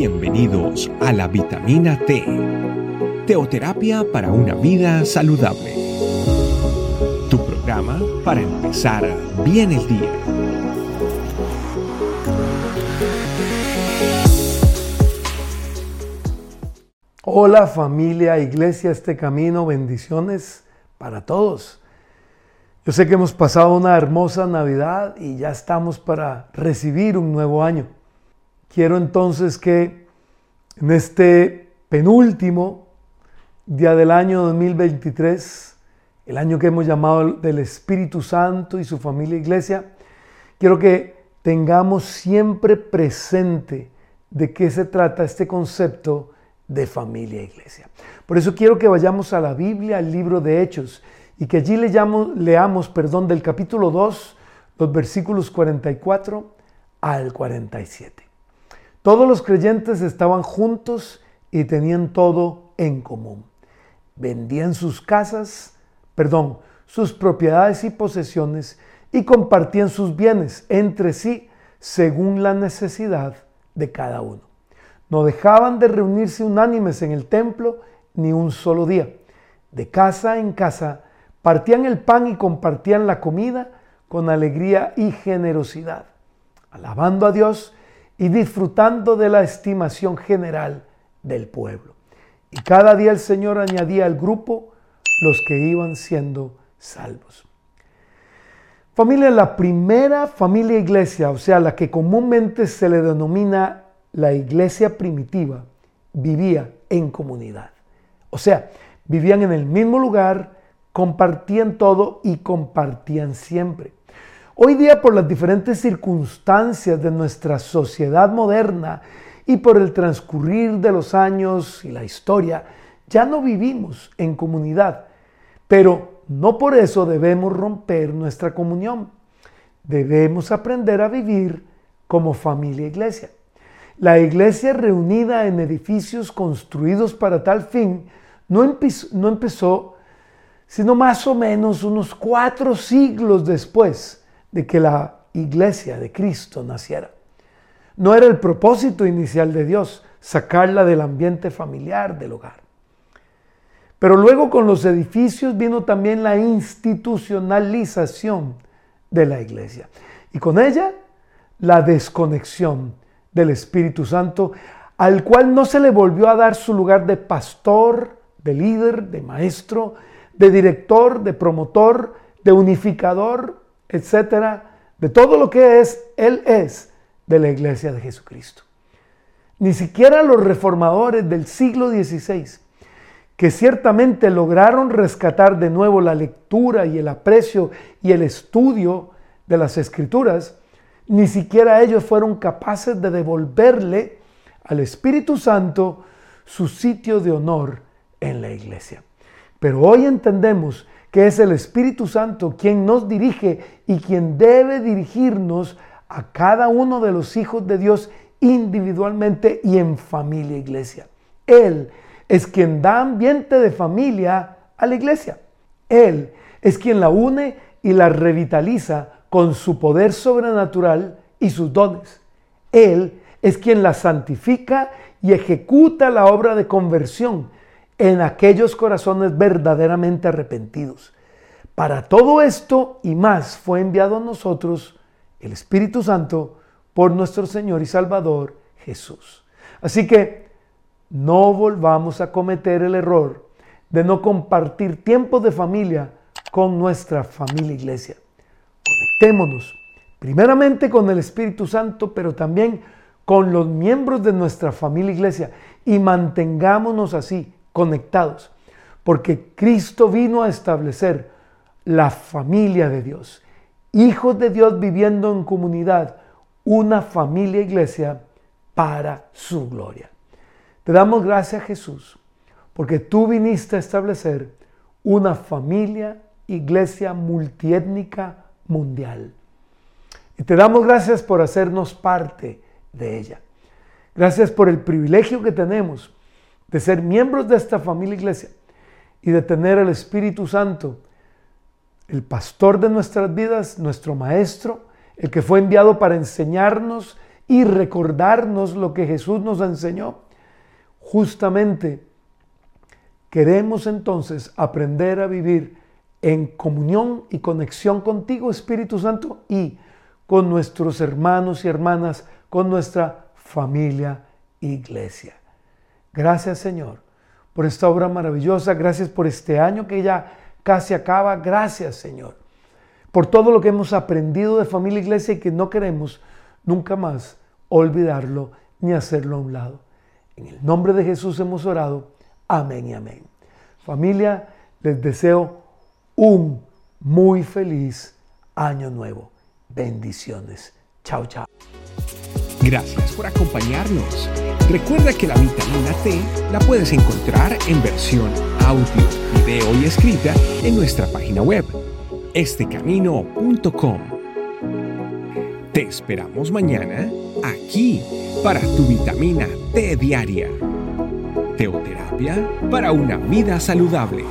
Bienvenidos a la vitamina T, teoterapia para una vida saludable. Tu programa para empezar bien el día. Hola familia, iglesia, este camino, bendiciones para todos. Yo sé que hemos pasado una hermosa Navidad y ya estamos para recibir un nuevo año. Quiero entonces que en este penúltimo día del año 2023, el año que hemos llamado del Espíritu Santo y su familia iglesia, quiero que tengamos siempre presente de qué se trata este concepto de familia iglesia. Por eso quiero que vayamos a la Biblia, al libro de Hechos, y que allí leamos, leamos perdón, del capítulo 2, los versículos 44 al 47. Todos los creyentes estaban juntos y tenían todo en común. Vendían sus casas, perdón, sus propiedades y posesiones y compartían sus bienes entre sí según la necesidad de cada uno. No dejaban de reunirse unánimes en el templo ni un solo día. De casa en casa partían el pan y compartían la comida con alegría y generosidad, alabando a Dios y disfrutando de la estimación general del pueblo. Y cada día el Señor añadía al grupo los que iban siendo salvos. Familia, la primera familia iglesia, o sea, la que comúnmente se le denomina la iglesia primitiva, vivía en comunidad. O sea, vivían en el mismo lugar, compartían todo y compartían siempre. Hoy día por las diferentes circunstancias de nuestra sociedad moderna y por el transcurrir de los años y la historia, ya no vivimos en comunidad, pero no por eso debemos romper nuestra comunión. Debemos aprender a vivir como familia iglesia. La iglesia reunida en edificios construidos para tal fin no empezó, no empezó sino más o menos unos cuatro siglos después de que la iglesia de Cristo naciera. No era el propósito inicial de Dios sacarla del ambiente familiar del hogar. Pero luego con los edificios vino también la institucionalización de la iglesia. Y con ella la desconexión del Espíritu Santo, al cual no se le volvió a dar su lugar de pastor, de líder, de maestro, de director, de promotor, de unificador, etcétera, de todo lo que es, Él es de la iglesia de Jesucristo. Ni siquiera los reformadores del siglo XVI, que ciertamente lograron rescatar de nuevo la lectura y el aprecio y el estudio de las escrituras, ni siquiera ellos fueron capaces de devolverle al Espíritu Santo su sitio de honor en la iglesia. Pero hoy entendemos que es el Espíritu Santo quien nos dirige y quien debe dirigirnos a cada uno de los hijos de Dios individualmente y en familia iglesia. Él es quien da ambiente de familia a la iglesia. Él es quien la une y la revitaliza con su poder sobrenatural y sus dones. Él es quien la santifica y ejecuta la obra de conversión en aquellos corazones verdaderamente arrepentidos. Para todo esto y más fue enviado a nosotros el Espíritu Santo por nuestro Señor y Salvador Jesús. Así que no volvamos a cometer el error de no compartir tiempo de familia con nuestra familia iglesia. Conectémonos primeramente con el Espíritu Santo, pero también con los miembros de nuestra familia iglesia y mantengámonos así conectados, porque Cristo vino a establecer la familia de Dios, hijos de Dios viviendo en comunidad, una familia iglesia para su gloria. Te damos gracias Jesús, porque tú viniste a establecer una familia, iglesia multiétnica mundial. Y te damos gracias por hacernos parte de ella. Gracias por el privilegio que tenemos de ser miembros de esta familia iglesia y de tener el Espíritu Santo, el pastor de nuestras vidas, nuestro maestro, el que fue enviado para enseñarnos y recordarnos lo que Jesús nos enseñó. Justamente queremos entonces aprender a vivir en comunión y conexión contigo, Espíritu Santo, y con nuestros hermanos y hermanas, con nuestra familia iglesia. Gracias Señor por esta obra maravillosa, gracias por este año que ya casi acaba, gracias Señor por todo lo que hemos aprendido de familia iglesia y que no queremos nunca más olvidarlo ni hacerlo a un lado. En el nombre de Jesús hemos orado. Amén y amén. Familia, les deseo un muy feliz año nuevo. Bendiciones. Chao, chao. Gracias por acompañarnos. Recuerda que la vitamina T la puedes encontrar en versión audio, video y escrita en nuestra página web, estecamino.com. Te esperamos mañana aquí para tu vitamina T diaria. Teoterapia para una vida saludable.